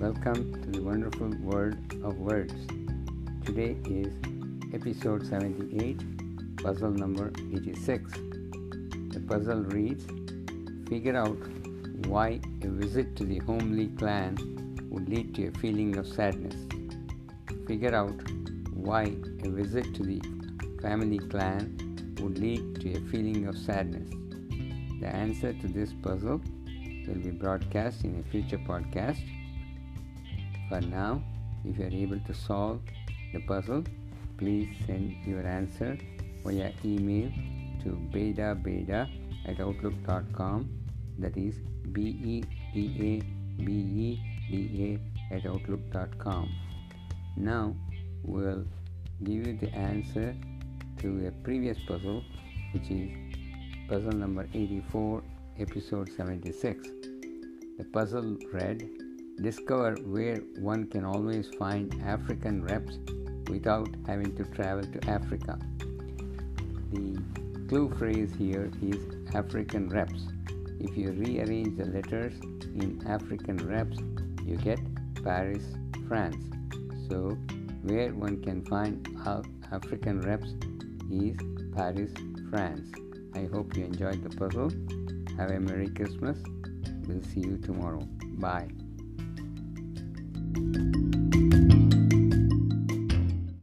Welcome to the wonderful world of words. Today is episode 78, puzzle number 86. The puzzle reads Figure out why a visit to the homely clan would lead to a feeling of sadness. Figure out why a visit to the family clan would lead to a feeling of sadness. The answer to this puzzle will be broadcast in a future podcast. For now, if you are able to solve the puzzle, please send your answer via email to beda beda at outlook.com that is b e d a b e d a at outlook.com. Now we'll give you the answer to a previous puzzle which is puzzle number 84 episode 76. The puzzle read Discover where one can always find African reps without having to travel to Africa. The clue phrase here is African reps. If you rearrange the letters in African reps, you get Paris, France. So, where one can find African reps is Paris, France. I hope you enjoyed the puzzle. Have a Merry Christmas. We'll see you tomorrow. Bye. Thank you.